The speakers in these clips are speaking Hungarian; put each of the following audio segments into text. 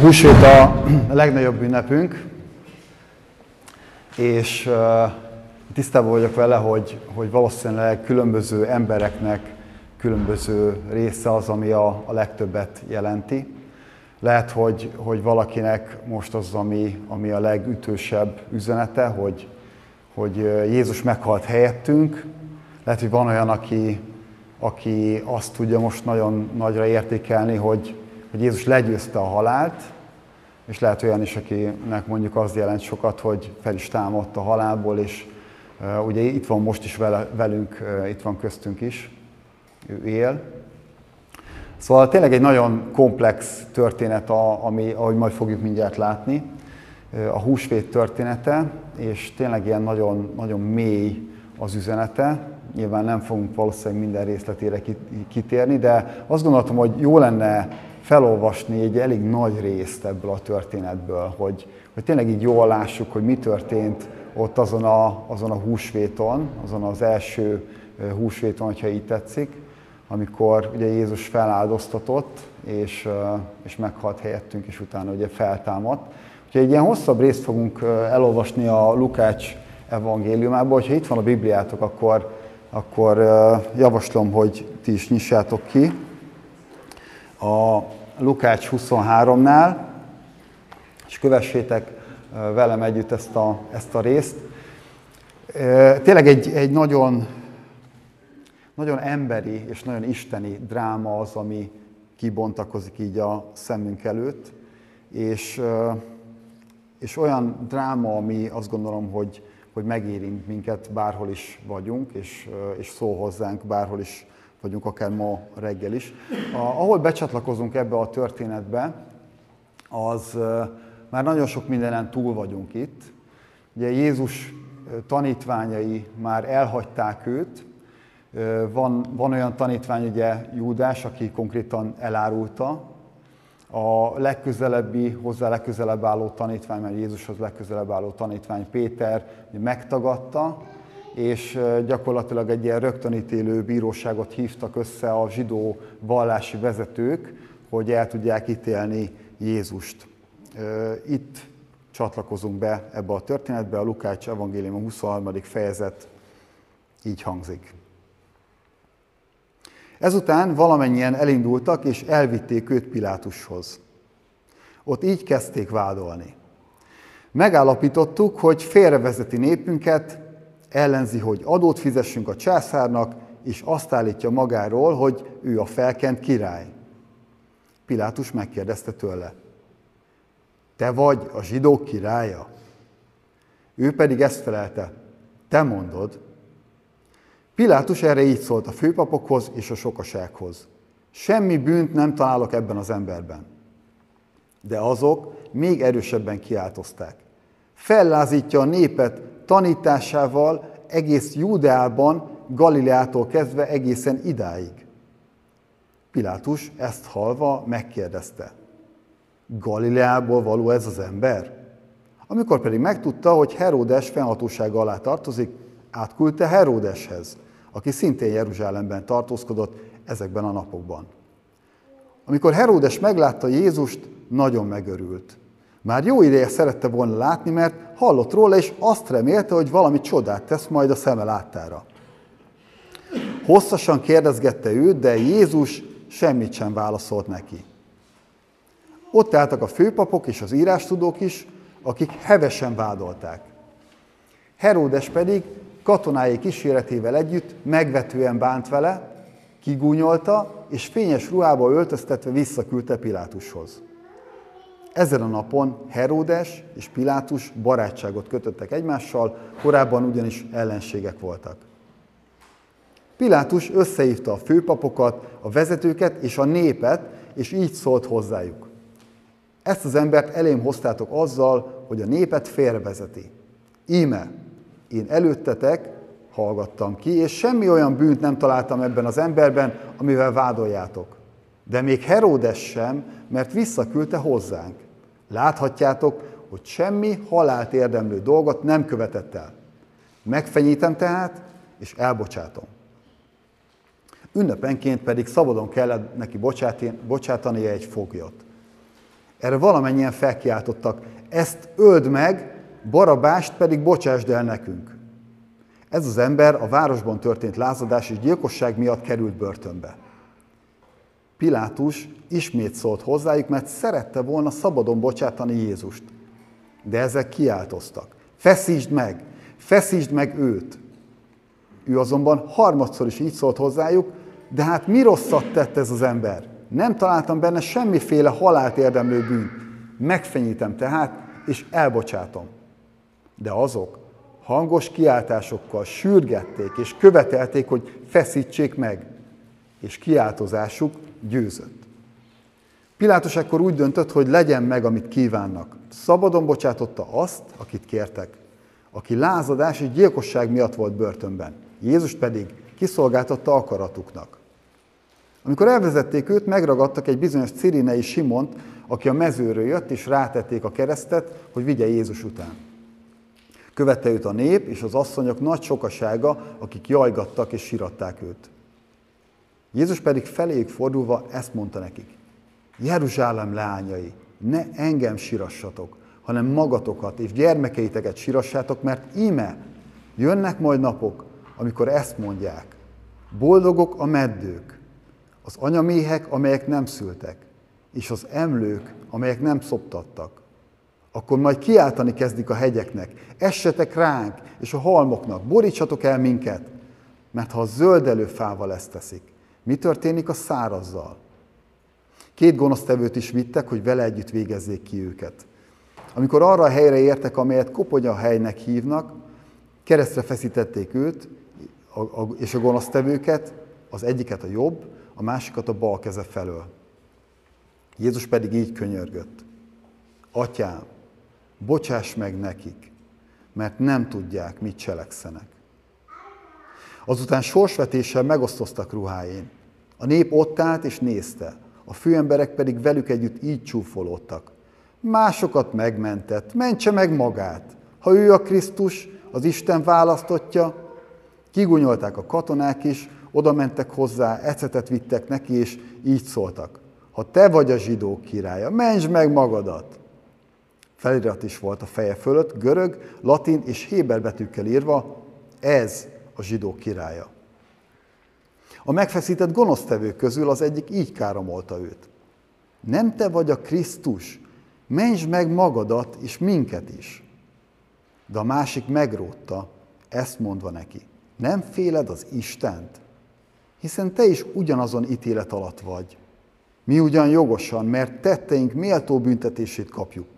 Húsvét a legnagyobb ünnepünk, és tisztában vagyok vele, hogy, hogy valószínűleg különböző embereknek különböző része az, ami a, a legtöbbet jelenti. Lehet, hogy, hogy valakinek most az, ami, ami a legütősebb üzenete, hogy, hogy Jézus meghalt helyettünk. Lehet, hogy van olyan, aki, aki azt tudja most nagyon nagyra értékelni, hogy, hogy Jézus legyőzte a halált, és lehet olyan is, akinek mondjuk az jelent sokat, hogy fel is támadt a halálból, és ugye itt van most is vele, velünk, itt van köztünk is, ő él. Szóval tényleg egy nagyon komplex történet, ami, ahogy majd fogjuk mindjárt látni, a húsvét története, és tényleg ilyen nagyon, nagyon mély az üzenete. Nyilván nem fogunk valószínűleg minden részletére kitérni, de azt gondoltam, hogy jó lenne felolvasni egy elég nagy részt ebből a történetből, hogy, hogy tényleg így jól lássuk, hogy mi történt ott azon a, azon a húsvéton, azon az első húsvéton, hogyha így tetszik, amikor ugye Jézus feláldoztatott, és, és meghalt helyettünk, és utána ugye feltámadt. Úgyhogy egy ilyen hosszabb részt fogunk elolvasni a Lukács evangéliumából. Hogyha itt van a Bibliátok, akkor, akkor javaslom, hogy ti is nyissátok ki. A Lukács 23-nál, és kövessétek velem együtt ezt a, ezt a részt. Tényleg egy, egy nagyon, nagyon emberi és nagyon isteni dráma az, ami kibontakozik így a szemünk előtt, és, és olyan dráma, ami azt gondolom, hogy, hogy megérint minket, bárhol is vagyunk, és, és szól hozzánk, bárhol is vagyunk, akár ma reggel is. Ahol becsatlakozunk ebbe a történetbe, az már nagyon sok mindenen túl vagyunk itt. Ugye Jézus tanítványai már elhagyták őt, van, van olyan tanítvány, ugye Júdás, aki konkrétan elárulta, a legközelebbi, hozzá legközelebb álló tanítvány, mert Jézushoz legközelebb álló tanítvány Péter megtagadta, és gyakorlatilag egy ilyen rögtönítélő bíróságot hívtak össze a zsidó vallási vezetők, hogy el tudják ítélni Jézust. Itt csatlakozunk be ebbe a történetbe, a Lukács evangélium a 23. fejezet így hangzik. Ezután valamennyien elindultak, és elvitték őt Pilátushoz. Ott így kezdték vádolni. Megállapítottuk, hogy félrevezeti népünket, ellenzi, hogy adót fizessünk a császárnak, és azt állítja magáról, hogy ő a felkent király. Pilátus megkérdezte tőle, te vagy a zsidók királya? Ő pedig ezt felelte, te mondod. Pilátus erre így szólt a főpapokhoz és a sokasághoz. Semmi bűnt nem találok ebben az emberben. De azok még erősebben kiáltozták. Fellázítja a népet tanításával egész Júdeában, Galileától kezdve egészen idáig. Pilátus ezt halva megkérdezte. Galileából való ez az ember? Amikor pedig megtudta, hogy Heródes fennhatósága alá tartozik, átküldte Heródeshez, aki szintén Jeruzsálemben tartózkodott ezekben a napokban. Amikor Heródes meglátta Jézust, nagyon megörült. Már jó ideje szerette volna látni, mert hallott róla, és azt remélte, hogy valami csodát tesz majd a szeme láttára. Hosszasan kérdezgette őt, de Jézus semmit sem válaszolt neki. Ott álltak a főpapok és az írástudók is, akik hevesen vádolták. Heródes pedig katonái kíséretével együtt megvetően bánt vele, kigúnyolta, és fényes ruhába öltöztetve visszaküldte Pilátushoz. Ezen a napon Heródes és Pilátus barátságot kötöttek egymással, korábban ugyanis ellenségek voltak. Pilátus összehívta a főpapokat, a vezetőket és a népet, és így szólt hozzájuk. Ezt az embert elém hoztátok azzal, hogy a népet félrevezeti. Íme, én előttetek hallgattam ki, és semmi olyan bűnt nem találtam ebben az emberben, amivel vádoljátok. De még Heródes sem, mert visszaküldte hozzánk. Láthatjátok, hogy semmi halált érdemlő dolgot nem követett el. Megfenyítem tehát, és elbocsátom. Ünnepenként pedig szabadon kellett neki bocsátania egy foglyot. Erre valamennyien felkiáltottak, ezt öld meg, Barabást pedig bocsásd el nekünk. Ez az ember a városban történt lázadás és gyilkosság miatt került börtönbe. Pilátus ismét szólt hozzájuk, mert szerette volna szabadon bocsátani Jézust. De ezek kiáltoztak. Feszítsd meg! Feszítsd meg őt! Ő azonban harmadszor is így szólt hozzájuk, de hát mi rosszat tett ez az ember? Nem találtam benne semmiféle halált érdemlő bűn. Megfenyítem tehát, és elbocsátom. De azok hangos kiáltásokkal sürgették és követelték, hogy feszítsék meg, és kiáltozásuk győzött. Pilátus ekkor úgy döntött, hogy legyen meg, amit kívánnak. Szabadon bocsátotta azt, akit kértek, aki lázadás és gyilkosság miatt volt börtönben. Jézus pedig kiszolgáltatta akaratuknak. Amikor elvezették őt, megragadtak egy bizonyos Cirinei Simont, aki a mezőről jött, és rátették a keresztet, hogy vigye Jézus után. Követte őt a nép és az asszonyok nagy sokasága, akik jajgattak és siratták őt. Jézus pedig feléjük fordulva ezt mondta nekik. Jeruzsálem leányai, ne engem sirassatok, hanem magatokat és gyermekeiteket sirassátok, mert íme jönnek majd napok, amikor ezt mondják. Boldogok a meddők, az anyaméhek, amelyek nem szültek, és az emlők, amelyek nem szoptattak. Akkor majd kiáltani kezdik a hegyeknek, essetek ránk, és a halmoknak, borítsatok el minket, mert ha a zöldelő fával ezt teszik, mi történik a szárazzal? Két gonosztevőt is vittek, hogy vele együtt végezzék ki őket. Amikor arra a helyre értek, amelyet koponya helynek hívnak, keresztre feszítették őt és a gonosztevőket, az egyiket a jobb, a másikat a bal keze felől. Jézus pedig így könyörgött. Atyám, bocsáss meg nekik, mert nem tudják, mit cselekszenek. Azután sorsvetéssel megosztoztak ruháin. A nép ott állt és nézte, a főemberek pedig velük együtt így csúfolódtak. Másokat megmentett, mentse meg magát. Ha ő a Krisztus, az Isten választotja, kigunyolták a katonák is, oda mentek hozzá, ecetet vittek neki, és így szóltak. Ha te vagy a zsidók királya, menj meg magadat! Felirat is volt a feje fölött, görög, latin és héber betűkkel írva, ez a zsidók királya. A megfeszített gonosztevők közül az egyik így káromolta őt. Nem te vagy a Krisztus, menj meg magadat és minket is. De a másik megrótta, ezt mondva neki. Nem féled az Istent? Hiszen te is ugyanazon ítélet alatt vagy. Mi ugyan jogosan, mert tetteink méltó büntetését kapjuk,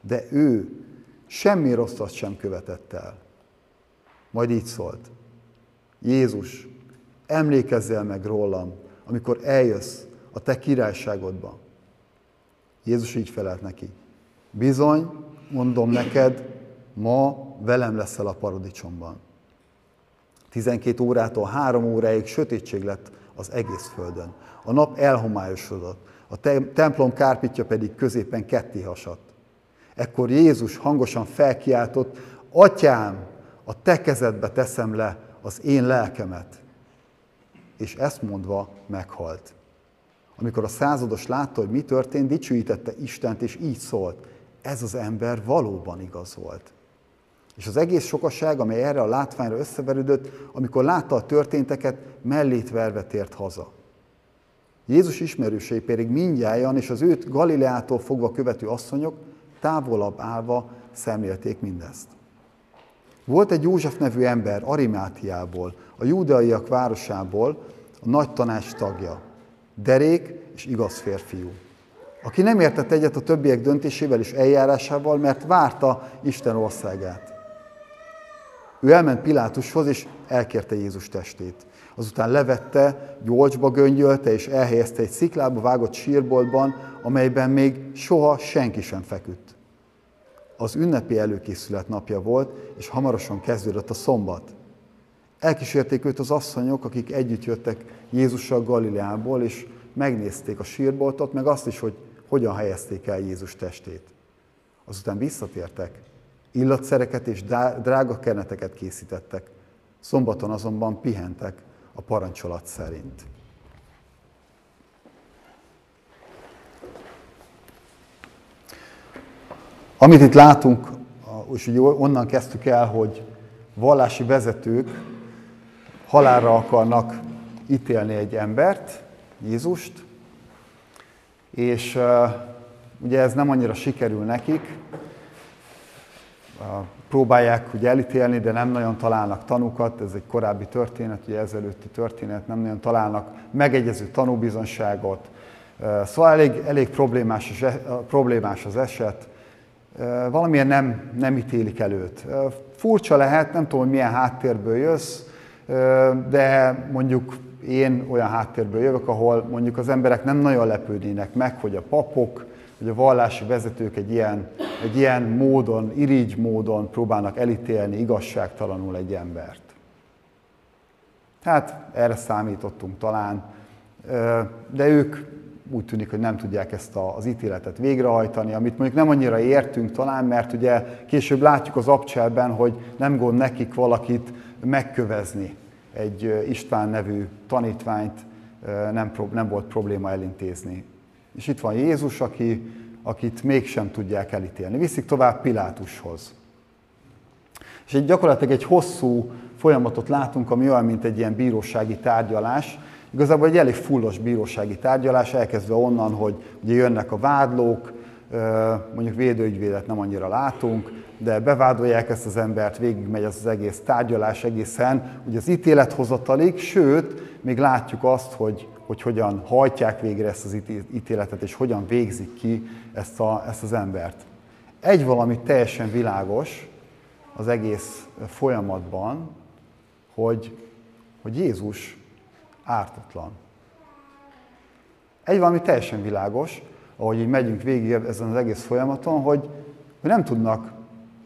de ő semmi rosszat sem követett el. Majd így szólt. Jézus, emlékezzel meg rólam, amikor eljössz a te királyságodba. Jézus így felelt neki. Bizony, mondom neked, ma velem leszel a paradicsomban. 12 órától 3 óráig sötétség lett az egész földön. A nap elhomályosodott, a templom kárpitja pedig középen ketté hasadt. Ekkor Jézus hangosan felkiáltott, Atyám, a te kezedbe teszem le az én lelkemet. És ezt mondva meghalt. Amikor a százados látta, hogy mi történt, dicsőítette Istent, és így szólt, ez az ember valóban igaz volt. És az egész sokaság, amely erre a látványra összeverődött, amikor látta a történteket, mellét verve tért haza. Jézus ismerősei pedig mindjárt, és az őt Galileától fogva követő asszonyok távolabb állva szemlélték mindezt. Volt egy József nevű ember Arimátiából, a júdeaiak városából, a nagy tanács tagja, derék és igaz férfiú, aki nem értett egyet a többiek döntésével és eljárásával, mert várta Isten országát. Ő elment Pilátushoz, és elkérte Jézus testét. Azután levette, gyolcsba göngyölte, és elhelyezte egy sziklába vágott sírboltban, amelyben még soha senki sem feküdt. Az ünnepi előkészület napja volt, és hamarosan kezdődött a szombat. Elkísérték őt az asszonyok, akik együtt jöttek Jézussal Galileából, és megnézték a sírboltot, meg azt is, hogy hogyan helyezték el Jézus testét. Azután visszatértek, illatszereket és drága keneteket készítettek. Szombaton azonban pihentek a parancsolat szerint. Amit itt látunk, és ugye onnan kezdtük el, hogy vallási vezetők halálra akarnak ítélni egy embert, Jézust, és uh, ugye ez nem annyira sikerül nekik, próbálják ugye elítélni, de nem nagyon találnak tanúkat, ez egy korábbi történet, ugye ezelőtti történet, nem nagyon találnak megegyező tanúbizonságot, uh, szóval elég, elég problémás, az, problémás az eset, valamilyen nem, nem ítélik előtt. Furcsa lehet, nem tudom, hogy milyen háttérből jössz, de mondjuk én olyan háttérből jövök, ahol mondjuk az emberek nem nagyon lepődnének meg, hogy a papok, hogy a vallási vezetők egy ilyen, egy ilyen módon, irigy módon próbálnak elítélni igazságtalanul egy embert. Hát erre számítottunk talán, de ők úgy tűnik, hogy nem tudják ezt az ítéletet végrehajtani, amit mondjuk nem annyira értünk talán, mert ugye később látjuk az abcselben, hogy nem gond nekik valakit megkövezni egy István nevű tanítványt, nem, nem volt probléma elintézni. És itt van Jézus, aki, akit mégsem tudják elítélni. Viszik tovább Pilátushoz. És egy gyakorlatilag egy hosszú folyamatot látunk, ami olyan, mint egy ilyen bírósági tárgyalás, Igazából egy elég fullos bírósági tárgyalás, elkezdve onnan, hogy ugye jönnek a vádlók, mondjuk védőügyvédet nem annyira látunk, de bevádolják ezt az embert, végigmegy az, az egész tárgyalás egészen, ugye az ítélethozatalig, sőt, még látjuk azt, hogy, hogy hogyan hajtják végre ezt az ítéletet, és hogyan végzik ki ezt, a, ezt az embert. Egy valami teljesen világos az egész folyamatban, hogy, hogy Jézus ártatlan. Egy valami teljesen világos, ahogy így megyünk végig ezen az egész folyamaton, hogy, nem, tudnak,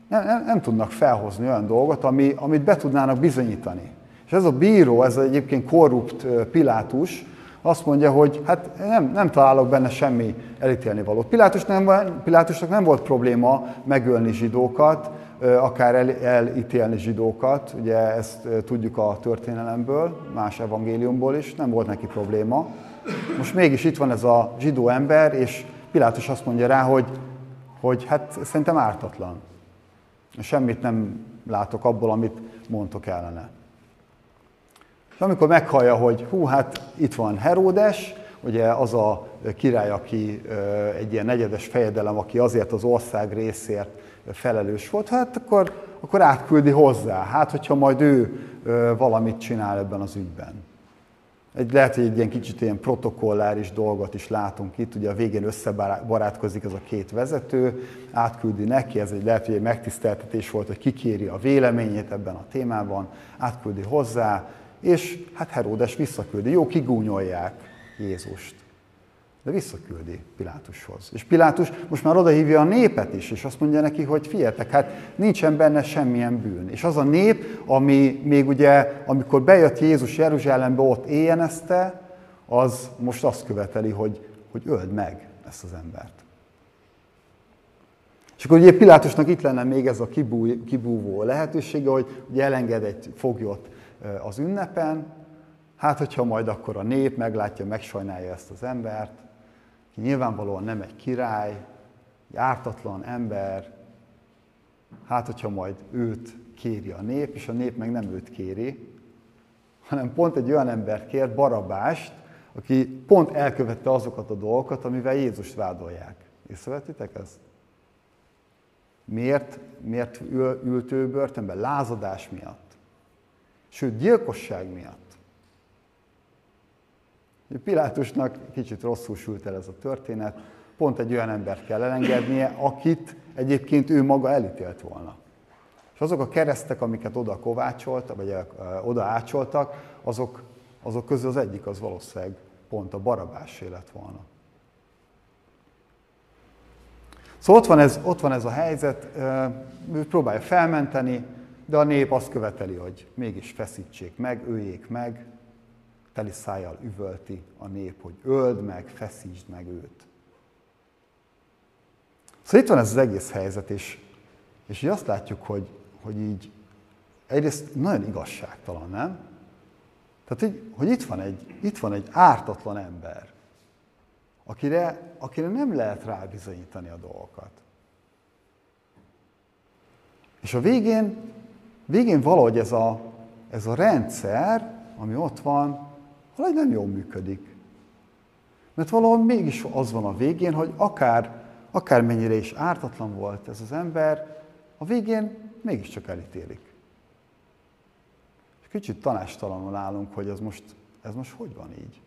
nem, nem, nem tudnak felhozni olyan dolgot, ami, amit be tudnának bizonyítani. És ez a bíró, ez egyébként korrupt Pilátus, azt mondja, hogy hát nem, nem találok benne semmi elítélni valót. Pilátus nem, Pilátusnak nem volt probléma megölni zsidókat, akár el, elítélni zsidókat, ugye ezt tudjuk a történelemből, más evangéliumból is, nem volt neki probléma. Most mégis itt van ez a zsidó ember, és Pilátus azt mondja rá, hogy, hogy hát szerintem ártatlan. Semmit nem látok abból, amit mondtok ellene. És amikor meghallja, hogy hú, hát itt van Heródes, ugye az a király, aki egy ilyen negyedes fejedelem, aki azért az ország részért felelős volt, hát akkor, akkor átküldi hozzá. Hát, hogyha majd ő valamit csinál ebben az ügyben. Egy, lehet, hogy egy ilyen kicsit ilyen protokolláris dolgot is látunk itt, ugye a végén összebarátkozik ez a két vezető, átküldi neki, ez egy lehet, hogy egy megtiszteltetés volt, hogy kikéri a véleményét ebben a témában, átküldi hozzá, és hát Heródes visszaküldi. Jó, kigúnyolják Jézust de visszaküldi Pilátushoz. És Pilátus most már odahívja a népet is, és azt mondja neki, hogy figyeljetek, hát nincsen benne semmilyen bűn. És az a nép, ami még ugye, amikor bejött Jézus Jeruzsálembe, ott éjjenezte, az most azt követeli, hogy, hogy öld meg ezt az embert. És akkor ugye Pilátusnak itt lenne még ez a kibú, kibúvó lehetősége, hogy ugye elenged egy foglyot az ünnepen, hát hogyha majd akkor a nép meglátja, megsajnálja ezt az embert, ki nyilvánvalóan nem egy király, egy ártatlan ember, hát hogyha majd őt kéri a nép, és a nép meg nem őt kéri, hanem pont egy olyan ember kér, Barabást, aki pont elkövette azokat a dolgokat, amivel Jézust vádolják. Észrevetitek ezt? Miért, miért ült ő börtönben? Lázadás miatt. Sőt, gyilkosság miatt. Pilátusnak kicsit rosszul sült el ez a történet, pont egy olyan embert kell elengednie, akit egyébként ő maga elítélt volna. És azok a keresztek, amiket oda kovácsoltak, vagy oda ácsoltak, azok, azok közül az egyik az valószínűleg pont a barabás lett volna. Szóval ott van, ez, ott van ez a helyzet, ő próbálja felmenteni, de a nép azt követeli, hogy mégis feszítsék meg, öljék meg, teli szájjal üvölti a nép, hogy öld meg, feszítsd meg őt. Szóval itt van ez az egész helyzet, és, és így azt látjuk, hogy, hogy így egyrészt nagyon igazságtalan, nem? Tehát, így, hogy itt van, egy, itt van egy ártatlan ember, akire, akire nem lehet rábizonyítani a dolgokat. És a végén, végén valahogy ez a, ez a rendszer, ami ott van, valahogy nem jól működik. Mert valahol mégis az van a végén, hogy akár, akármennyire is ártatlan volt ez az ember, a végén mégiscsak elítélik. És kicsit tanástalanul állunk, hogy ez most, ez most hogy van így.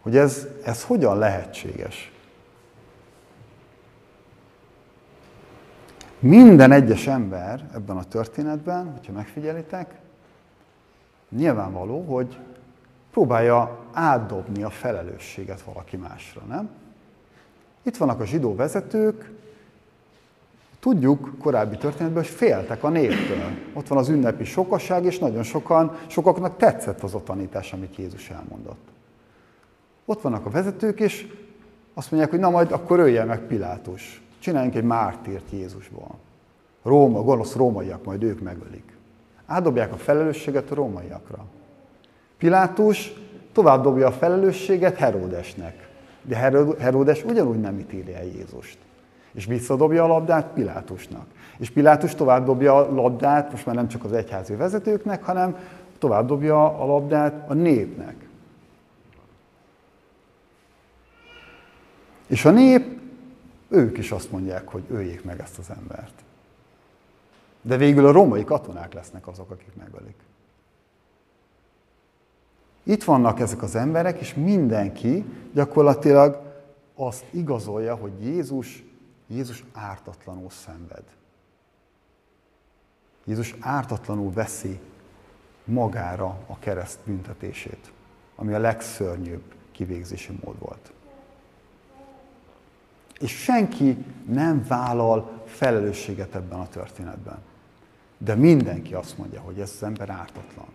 Hogy ez, ez hogyan lehetséges. Minden egyes ember ebben a történetben, hogyha megfigyelitek, nyilvánvaló, hogy próbálja átdobni a felelősséget valaki másra, nem? Itt vannak a zsidó vezetők, tudjuk korábbi történetben, hogy féltek a néptől. Ott van az ünnepi sokaság, és nagyon sokan, sokaknak tetszett az a tanítás, amit Jézus elmondott. Ott vannak a vezetők, és azt mondják, hogy na majd akkor ölje meg Pilátus. Csináljunk egy mártírt Jézusból. Róma, gonosz rómaiak, majd ők megölik. Átdobják a felelősséget a rómaiakra. Pilátus tovább dobja a felelősséget Heródesnek. De Heródes ugyanúgy nem ítéli el Jézust. És visszadobja a labdát Pilátusnak. És Pilátus tovább dobja a labdát, most már nem csak az egyházi vezetőknek, hanem tovább dobja a labdát a népnek. És a nép, ők is azt mondják, hogy öljék meg ezt az embert. De végül a római katonák lesznek azok, akik megölik. Itt vannak ezek az emberek, és mindenki gyakorlatilag azt igazolja, hogy Jézus, Jézus ártatlanul szenved. Jézus ártatlanul veszi magára a kereszt büntetését, ami a legszörnyűbb kivégzési mód volt. És senki nem vállal felelősséget ebben a történetben. De mindenki azt mondja, hogy ez az ember ártatlan.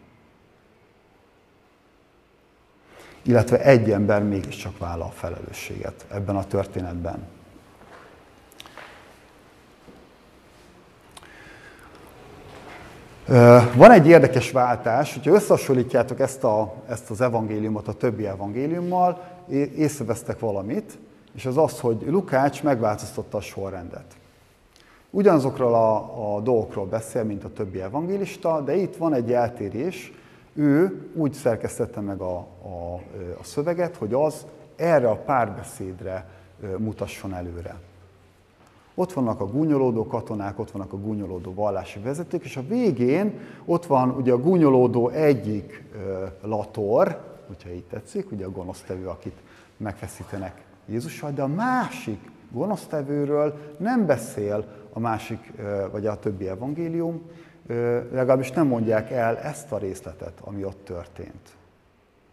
Illetve egy ember mégiscsak vállal a felelősséget ebben a történetben. Van egy érdekes váltás, hogyha összehasonlítjátok ezt, a, ezt az evangéliumot a többi evangéliummal, észrevesztek valamit, és az az, hogy Lukács megváltoztatta a sorrendet. Ugyanazokról a, a dolgokról beszél, mint a többi evangélista, de itt van egy eltérés. Ő úgy szerkesztette meg a, a, a szöveget, hogy az erre a párbeszédre mutasson előre. Ott vannak a gúnyolódó katonák, ott vannak a gúnyolódó vallási vezetők, és a végén ott van ugye a gúnyolódó egyik lator, hogyha így tetszik, ugye a gonosztevő, akit megfeszítenek Jézussal, de a másik gonosztevőről nem beszél a másik, vagy a többi evangélium, legalábbis nem mondják el ezt a részletet, ami ott történt.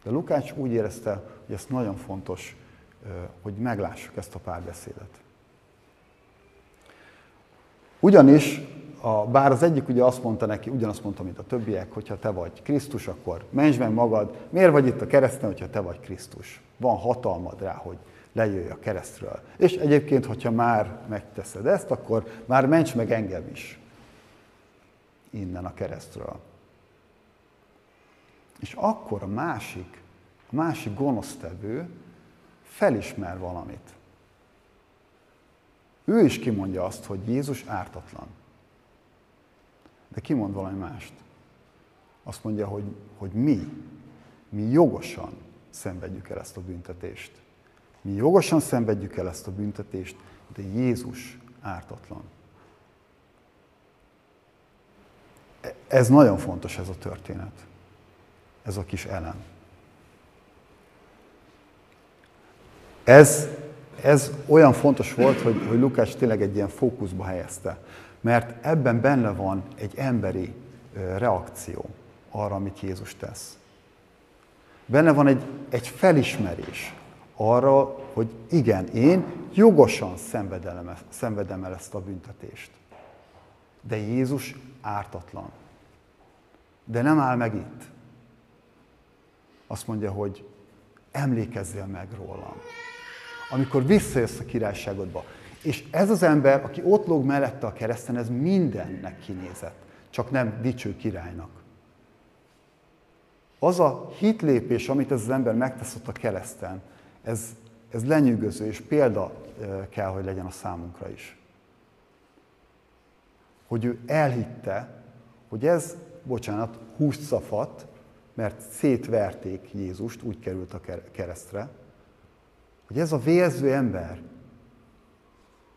De Lukács úgy érezte, hogy ez nagyon fontos, hogy meglássuk ezt a párbeszédet. Ugyanis, a, bár az egyik ugye azt mondta neki, ugyanazt mondta, mint a többiek, hogyha te vagy Krisztus, akkor menj meg magad, miért vagy itt a kereszten, hogyha te vagy Krisztus? Van hatalmad rá, hogy lejöjj a keresztről. És egyébként, hogyha már megteszed ezt, akkor már ments meg engem is innen a keresztről. És akkor a másik, a másik gonosztevő felismer valamit. Ő is kimondja azt, hogy Jézus ártatlan. De kimond valami mást. Azt mondja, hogy, hogy mi, mi jogosan szenvedjük el ezt a büntetést. Mi jogosan szenvedjük el ezt a büntetést, de Jézus ártatlan. Ez nagyon fontos ez a történet. Ez a kis elem. Ez, ez olyan fontos volt, hogy, hogy Lukács tényleg egy ilyen fókuszba helyezte. Mert ebben benne van egy emberi reakció arra, amit Jézus tesz. Benne van egy, egy felismerés arra, hogy igen, én jogosan szenvedem, szenvedem el ezt a büntetést. De Jézus ártatlan. De nem áll meg itt. Azt mondja, hogy emlékezzél meg rólam. Amikor visszajössz a királyságodba. És ez az ember, aki ott lóg mellette a kereszten, ez mindennek kinézett, csak nem dicső királynak. Az a hitlépés, amit ez az ember megtesz ott a kereszten, ez, ez lenyűgöző, és példa kell, hogy legyen a számunkra is. hogy ő elhitte, hogy ez, bocsánat, húszszafat, mert szétverték Jézust, úgy került a keresztre, hogy ez a vérző ember,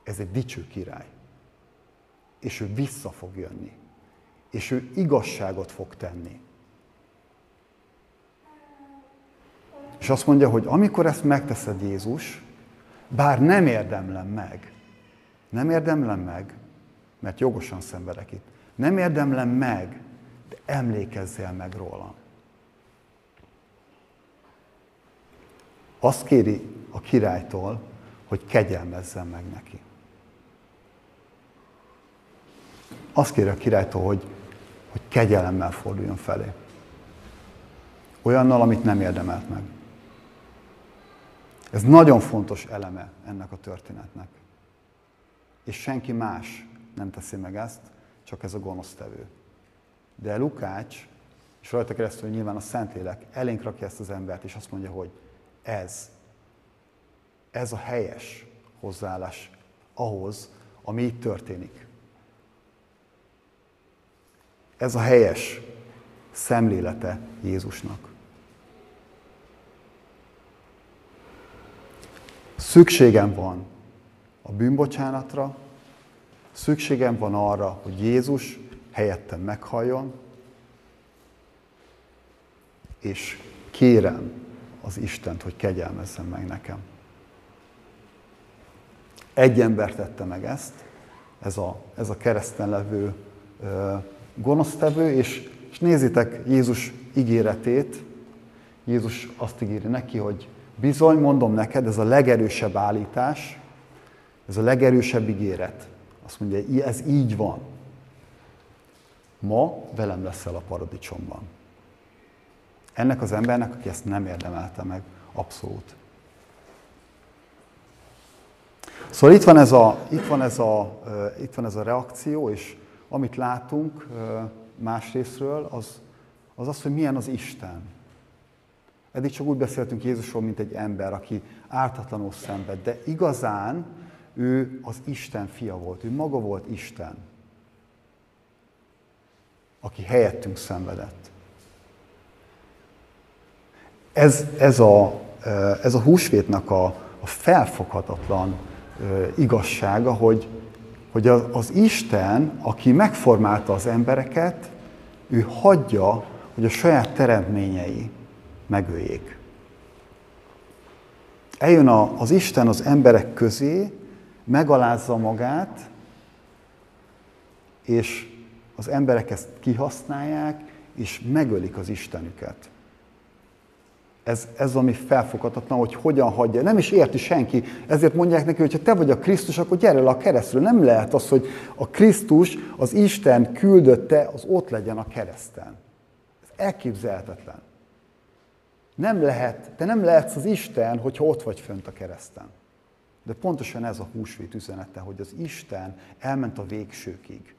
ez egy dicső király. És ő vissza fog jönni. És ő igazságot fog tenni. És azt mondja, hogy amikor ezt megteszed Jézus, bár nem érdemlem meg, nem érdemlem meg, mert jogosan szenvedek itt, nem érdemlem meg, de emlékezzél meg rólam. Azt kéri a királytól, hogy kegyelmezzen meg neki. Azt kéri a királytól, hogy, hogy kegyelemmel forduljon felé. Olyannal, amit nem érdemelt meg. Ez nagyon fontos eleme ennek a történetnek. És senki más nem teszi meg ezt, csak ez a gonosztevő. De Lukács, és rajta keresztül nyilván a Szentlélek elénk rakja ezt az embert, és azt mondja, hogy ez, ez a helyes hozzáállás ahhoz, ami itt történik. Ez a helyes szemlélete Jézusnak. Szükségem van a bűnbocsánatra, szükségem van arra, hogy Jézus helyettem meghalljon, és kérem az Istent, hogy kegyelmezzen meg nekem. Egy ember tette meg ezt, ez a, ez a kereszten levő ö, gonosztevő, és, és nézzétek Jézus ígéretét. Jézus azt ígéri neki, hogy Bizony, mondom neked, ez a legerősebb állítás, ez a legerősebb ígéret. Azt mondja, ez így van. Ma velem leszel a paradicsomban. Ennek az embernek, aki ezt nem érdemelte meg, abszolút. Szóval itt van ez a, itt van ez a, itt van ez a reakció, és amit látunk másrésztről, az, az az, hogy milyen az Isten. Eddig csak úgy beszéltünk Jézusról, mint egy ember, aki ártatlanul szenved, de igazán ő az Isten fia volt, ő maga volt Isten, aki helyettünk szenvedett. Ez, ez, a, ez a húsvétnak a, a felfoghatatlan igazsága, hogy, hogy az Isten, aki megformálta az embereket, ő hagyja, hogy a saját teremtményei, megöljék. Eljön a, az Isten az emberek közé, megalázza magát, és az emberek ezt kihasználják, és megölik az Istenüket. Ez, ez ami felfoghatatlan, hogy hogyan hagyja. Nem is érti senki. Ezért mondják neki, hogy ha te vagy a Krisztus, akkor gyere le a keresztről. Nem lehet az, hogy a Krisztus, az Isten küldötte, az ott legyen a kereszten. Ez elképzelhetetlen. Nem lehet, te nem lehetsz az Isten, hogyha ott vagy fönt a kereszten. De pontosan ez a húsvét üzenete, hogy az Isten elment a végsőkig.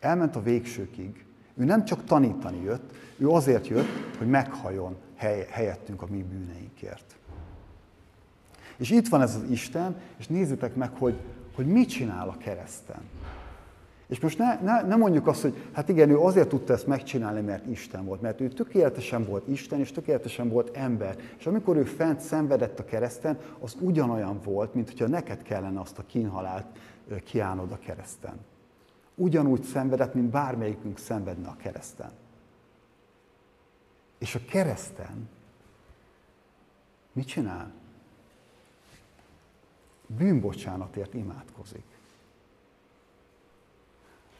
Elment a végsőkig. Ő nem csak tanítani jött, ő azért jött, hogy meghajjon helyettünk a mi bűneinkért. És itt van ez az Isten, és nézzétek meg, hogy, hogy mit csinál a kereszten. És most ne, ne, ne mondjuk azt, hogy hát igen, ő azért tudta ezt megcsinálni, mert Isten volt, mert ő tökéletesen volt Isten, és tökéletesen volt ember. És amikor ő fent szenvedett a kereszten, az ugyanolyan volt, mint hogyha neked kellene azt a kínhalált kiállnod a kereszten. Ugyanúgy szenvedett, mint bármelyikünk szenvedne a kereszten. És a kereszten mit csinál? Bűnbocsánatért imádkozik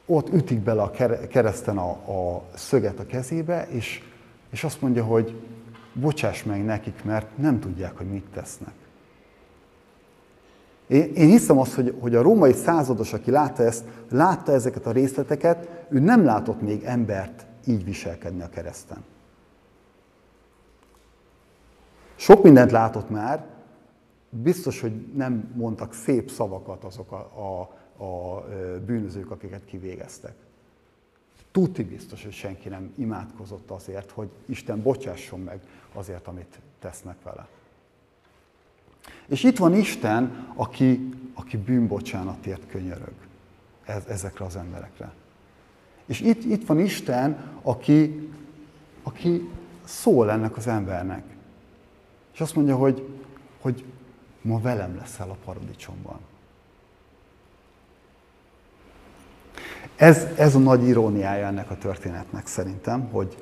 ott ütik bele a kereszten a, a szöget a kezébe, és, és azt mondja, hogy bocsáss meg nekik, mert nem tudják, hogy mit tesznek. Én, én hiszem azt, hogy, hogy a római százados, aki látta ezt, látta ezeket a részleteket, ő nem látott még embert így viselkedni a kereszten. Sok mindent látott már, biztos, hogy nem mondtak szép szavakat azok a, a a bűnözők, akiket kivégeztek. Tudti biztos, hogy senki nem imádkozott azért, hogy Isten bocsásson meg azért, amit tesznek vele. És itt van Isten, aki, aki bűnbocsánatért könyörög. ez, ezekre az emberekre. És itt, itt van Isten, aki, aki szól ennek az embernek. És azt mondja, hogy, hogy ma velem leszel a paradicsomban. Ez, ez a nagy iróniája ennek a történetnek szerintem, hogy,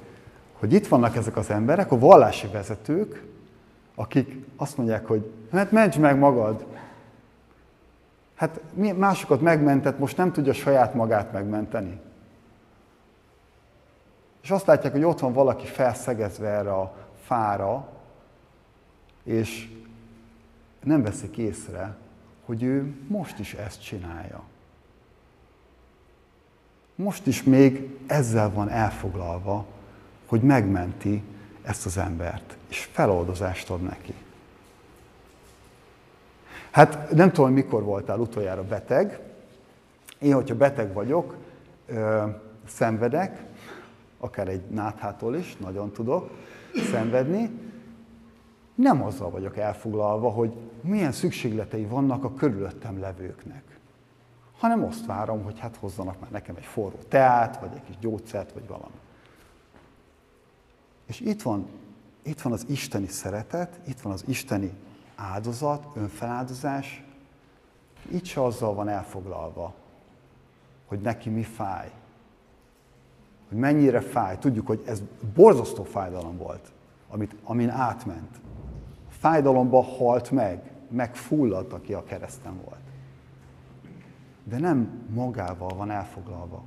hogy itt vannak ezek az emberek, a vallási vezetők, akik azt mondják, hogy hát ments meg magad. Hát másokat megmentett, most nem tudja saját magát megmenteni. És azt látják, hogy ott van valaki felszegezve erre a fára, és nem veszik észre, hogy ő most is ezt csinálja. Most is még ezzel van elfoglalva, hogy megmenti ezt az embert, és feloldozást ad neki. Hát nem tudom, mikor voltál utoljára beteg. Én, hogyha beteg vagyok, ö, szenvedek, akár egy náthától is, nagyon tudok szenvedni, nem azzal vagyok elfoglalva, hogy milyen szükségletei vannak a körülöttem levőknek, hanem azt várom, hogy hát hozzanak már nekem egy forró teát, vagy egy kis gyógyszert, vagy valami. És itt van, itt van az isteni szeretet, itt van az isteni áldozat, önfeláldozás, itt se azzal van elfoglalva, hogy neki mi fáj, hogy mennyire fáj. Tudjuk, hogy ez borzasztó fájdalom volt, amit, amin átment. A fájdalomba halt meg, megfulladt, aki a kereszten volt. De nem magával van elfoglalva.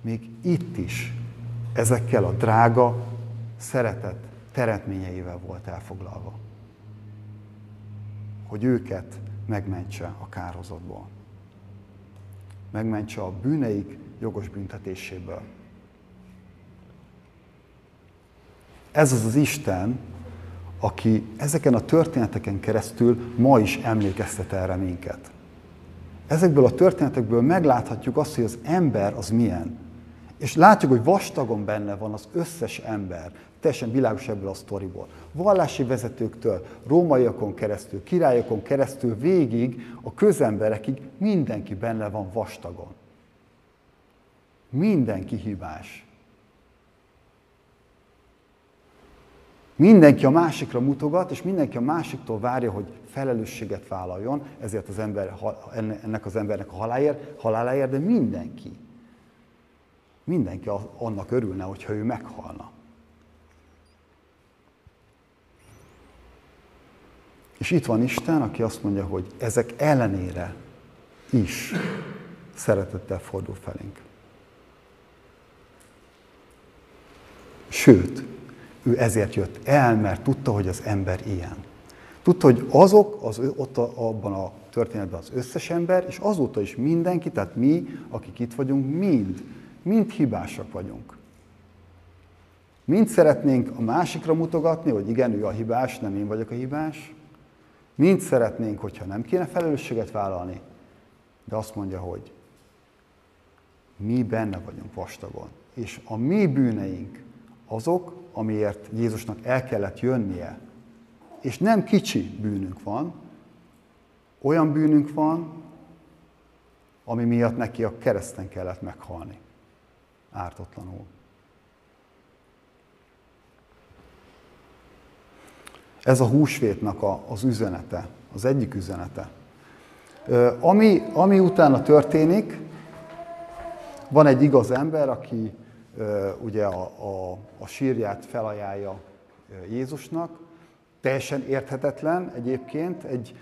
Még itt is ezekkel a drága, szeretet teremtményeivel volt elfoglalva. Hogy őket megmentse a kározatból. Megmentse a bűneik jogos büntetéséből. Ez az az Isten, aki ezeken a történeteken keresztül ma is emlékeztet erre minket. Ezekből a történetekből megláthatjuk azt, hogy az ember az milyen. És látjuk, hogy vastagon benne van az összes ember, teljesen világos ebből a sztoriból. Vallási vezetőktől, rómaiakon keresztül, királyokon keresztül, végig a közemberekig mindenki benne van vastagon. Mindenki hibás. Mindenki a másikra mutogat, és mindenki a másiktól várja, hogy felelősséget vállaljon, ezért az ember, ennek az embernek a haláláért, haláláért, de mindenki. Mindenki annak örülne, hogyha ő meghalna. És itt van Isten, aki azt mondja, hogy ezek ellenére is szeretettel fordul felénk. Sőt, ő ezért jött el, mert tudta, hogy az ember ilyen. Tudta, hogy azok, az, ott abban a történetben az összes ember, és azóta is mindenki, tehát mi, akik itt vagyunk, mind, mind hibásak vagyunk. Mind szeretnénk a másikra mutogatni, hogy igen, ő a hibás, nem én vagyok a hibás. Mind szeretnénk, hogyha nem kéne felelősséget vállalni, de azt mondja, hogy mi benne vagyunk vastagon. És a mi bűneink azok, amiért Jézusnak el kellett jönnie. És nem kicsi bűnünk van, olyan bűnünk van, ami miatt neki a kereszten kellett meghalni. Ártatlanul. Ez a húsvétnak a, az üzenete, az egyik üzenete. Ami, ami utána történik, van egy igaz ember, aki ugye a, a, a sírját felajánlja Jézusnak. Teljesen érthetetlen egyébként, egy,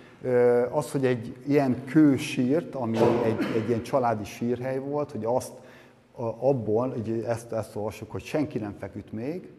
az, hogy egy ilyen kősírt, ami egy, egy ilyen családi sírhely volt, hogy azt abból, hogy ezt, ezt olvassuk, hogy senki nem feküdt még,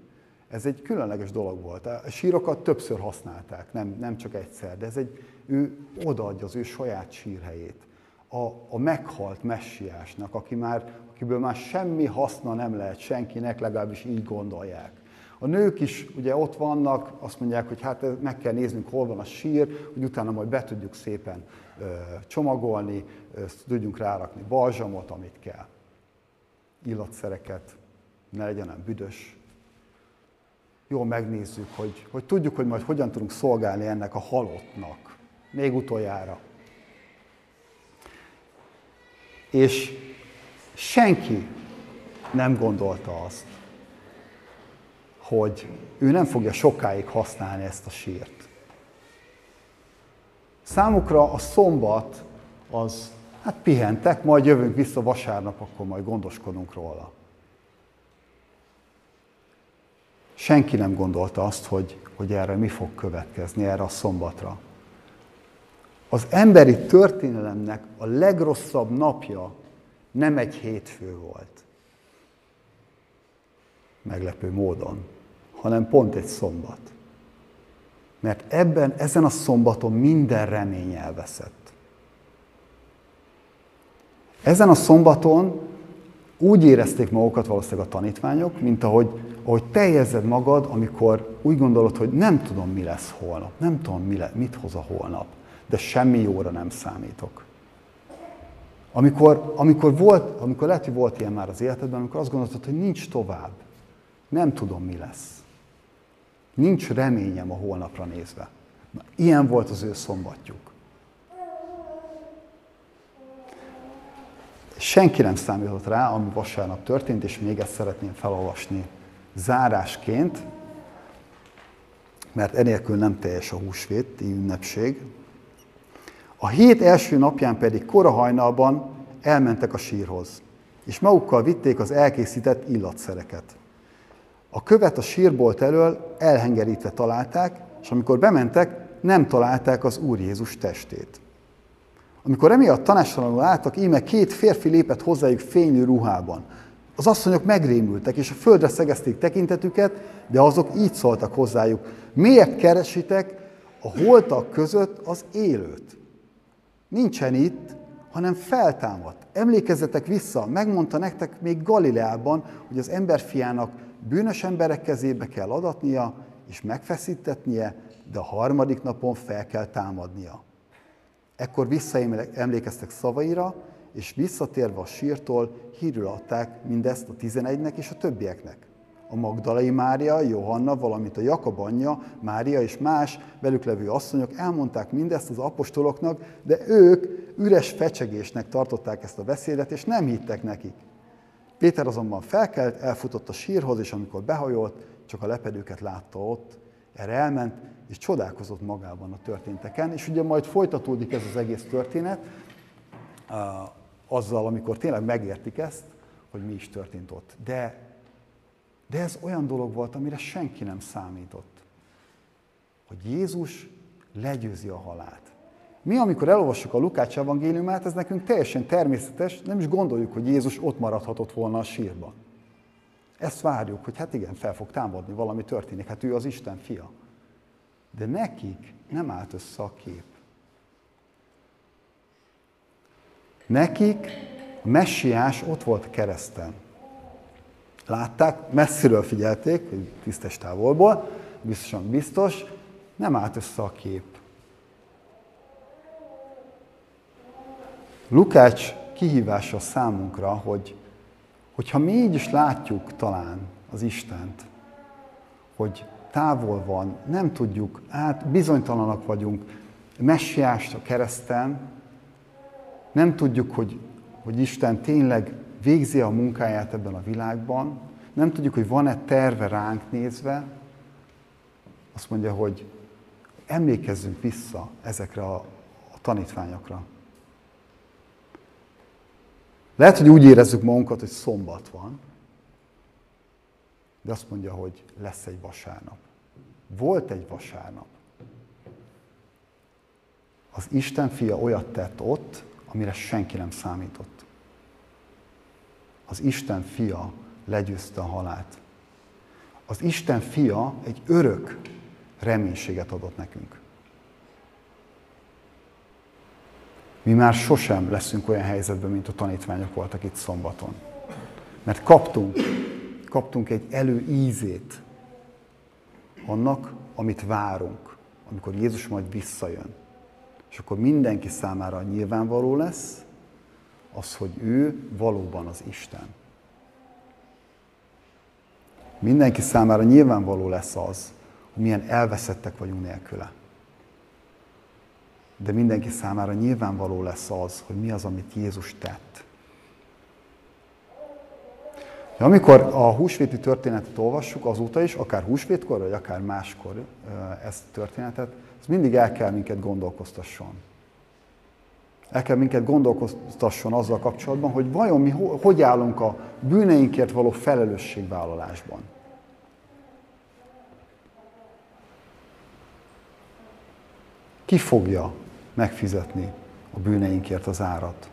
ez egy különleges dolog volt. A sírokat többször használták, nem, nem csak egyszer, de ez egy, ő odaadja az ő saját sírhelyét. A, a meghalt messiásnak, aki már akiből már semmi haszna nem lehet senkinek, legalábbis így gondolják. A nők is ugye ott vannak, azt mondják, hogy hát meg kell néznünk, hol van a sír, hogy utána majd be tudjuk szépen ö, csomagolni, ö, tudjunk rárakni balzsamot, amit kell. Illatszereket, ne legyen olyan büdös. Jól megnézzük, hogy, hogy tudjuk, hogy majd hogyan tudunk szolgálni ennek a halottnak. Még utoljára. És senki nem gondolta azt, hogy ő nem fogja sokáig használni ezt a sírt. Számukra a szombat az, hát pihentek, majd jövünk vissza vasárnap, akkor majd gondoskodunk róla. Senki nem gondolta azt, hogy, hogy erre mi fog következni, erre a szombatra. Az emberi történelemnek a legrosszabb napja nem egy hétfő volt. Meglepő módon, hanem pont egy szombat. Mert ebben, ezen a szombaton minden remény elveszett. Ezen a szombaton úgy érezték magukat valószínűleg a tanítványok, mint ahogy, ahogy te érzed magad, amikor úgy gondolod, hogy nem tudom, mi lesz holnap, nem tudom, mi le, mit hoz a holnap, de semmi jóra nem számítok. Amikor, amikor, volt, amikor lehet, hogy volt ilyen már az életedben, amikor azt gondoltad, hogy nincs tovább, nem tudom, mi lesz. Nincs reményem a holnapra nézve. Na, ilyen volt az ő szombatjuk. Senki nem számított rá, ami vasárnap történt, és még ezt szeretném felolvasni zárásként, mert enélkül nem teljes a húsvét, ünnepség. A hét első napján pedig kora hajnalban elmentek a sírhoz, és magukkal vitték az elkészített illatszereket. A követ a sírbolt elől elhengerítve találták, és amikor bementek, nem találták az Úr Jézus testét. Amikor emiatt tanástalanul álltak, íme két férfi lépett hozzájuk fénylő ruhában. Az asszonyok megrémültek, és a földre szegezték tekintetüket, de azok így szóltak hozzájuk. Miért keresitek a holtak között az élőt? Nincsen itt, hanem feltámadt. Emlékezzetek vissza, megmondta nektek még Galileában, hogy az emberfiának bűnös emberek kezébe kell adatnia, és megfeszítetnie, de a harmadik napon fel kell támadnia. Ekkor visszaemlékeztek szavaira, és visszatérve a sírtól hírül adták mindezt a tizenegynek és a többieknek. A Magdalai Mária, Johanna, valamint a Jakab anyja, Mária és más velük levő asszonyok elmondták mindezt az apostoloknak, de ők üres fecsegésnek tartották ezt a beszédet, és nem hittek nekik. Péter azonban felkelt, elfutott a sírhoz, és amikor behajolt, csak a lepedőket látta ott, erre elment, és csodálkozott magában a történteken, és ugye majd folytatódik ez az egész történet, azzal, amikor tényleg megértik ezt, hogy mi is történt ott. De, de ez olyan dolog volt, amire senki nem számított. Hogy Jézus legyőzi a halált. Mi, amikor elolvassuk a Lukács evangéliumát, ez nekünk teljesen természetes, nem is gondoljuk, hogy Jézus ott maradhatott volna a sírban. Ezt várjuk, hogy hát igen, fel fog támadni, valami történik, hát ő az Isten fia. De nekik nem állt össze a kép. Nekik a messiás ott volt kereszten. Látták, messziről figyelték, tisztes távolból, biztosan biztos, nem állt össze a kép. Lukács kihívása számunkra, hogy hogyha mi így is látjuk talán az Istent, hogy távol van, nem tudjuk, hát bizonytalanak vagyunk, messiást a kereszten, nem tudjuk, hogy, hogy Isten tényleg végzi a munkáját ebben a világban, nem tudjuk, hogy van-e terve ránk nézve, azt mondja, hogy emlékezzünk vissza ezekre a, a tanítványokra. Lehet, hogy úgy érezzük magunkat, hogy szombat van, de azt mondja, hogy lesz egy vasárnap. Volt egy vasárnap. Az Isten fia olyat tett ott, amire senki nem számított. Az Isten fia legyőzte a halált. Az Isten fia egy örök reménységet adott nekünk. Mi már sosem leszünk olyan helyzetben, mint a tanítványok voltak itt szombaton. Mert kaptunk, kaptunk egy előízét annak, amit várunk, amikor Jézus majd visszajön. És akkor mindenki számára nyilvánvaló lesz az, hogy ő valóban az Isten. Mindenki számára nyilvánvaló lesz az, hogy milyen elveszettek vagyunk nélküle. De mindenki számára nyilvánvaló lesz az, hogy mi az, amit Jézus tett. Amikor a húsvéti történetet olvassuk, azóta is, akár húsvétkor, vagy akár máskor ezt a történetet, ez mindig el kell minket gondolkoztasson. El kell minket gondolkoztasson azzal kapcsolatban, hogy vajon mi hogy állunk a bűneinkért való felelősségvállalásban. Ki fogja megfizetni a bűneinkért az árat?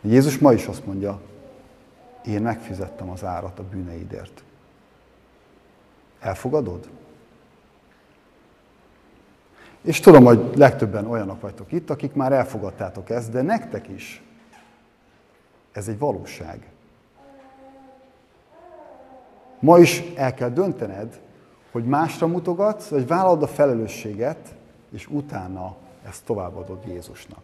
Jézus ma is azt mondja, én megfizettem az árat a bűneidért. Elfogadod? És tudom, hogy legtöbben olyanok vagytok itt, akik már elfogadtátok ezt, de nektek is ez egy valóság. Ma is el kell döntened, hogy másra mutogatsz, vagy vállalod a felelősséget, és utána ezt továbbadod Jézusnak.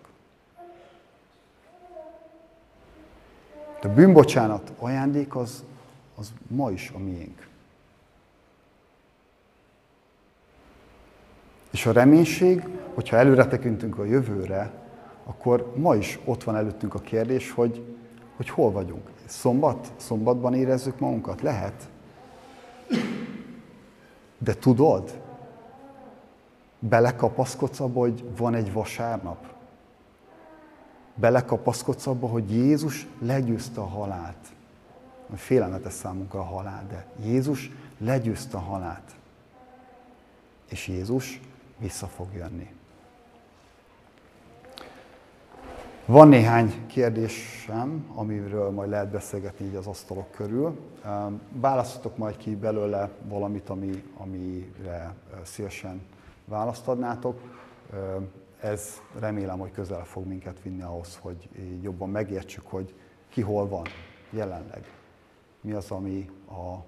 De bűnbocsánat ajándék az, az ma is a miénk. És a reménység, hogyha előre tekintünk a jövőre, akkor ma is ott van előttünk a kérdés, hogy, hogy hol vagyunk. Szombat? Szombatban érezzük magunkat? Lehet. De tudod, belekapaszkodsz abba, hogy van egy vasárnap? Belekapaszkodsz abba, hogy Jézus legyőzte a halált. Félelmetes számunkra a halál, de Jézus legyőzte a halált. És Jézus vissza fog jönni. Van néhány kérdésem, amiről majd lehet beszélgetni így az asztalok körül. Választotok majd ki belőle valamit, ami, amire szívesen választ adnátok. Ez remélem, hogy közel fog minket vinni ahhoz, hogy jobban megértsük, hogy ki hol van jelenleg. Mi az, ami a,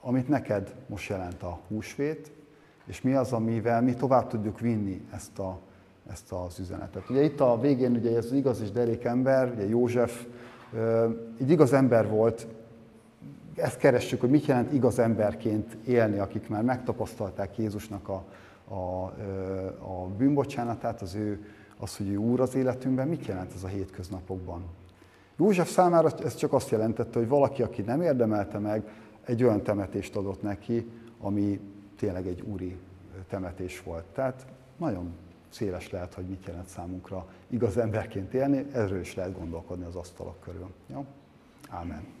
amit neked most jelent a húsvét, és mi az, amivel mi tovább tudjuk vinni ezt, a, ezt az üzenetet. Ugye itt a végén ugye ez az igaz és derék ember, ugye József egy igaz ember volt, ezt keressük, hogy mit jelent igaz emberként élni, akik már megtapasztalták Jézusnak a, a, a bűnbocsánatát, az ő, az, hogy ő úr az életünkben, mit jelent ez a hétköznapokban? József számára ez csak azt jelentette, hogy valaki, aki nem érdemelte meg, egy olyan temetést adott neki, ami tényleg egy úri temetés volt. Tehát nagyon széles lehet, hogy mit jelent számunkra igaz emberként élni, erről is lehet gondolkodni az asztalok körül. Jó? Amen.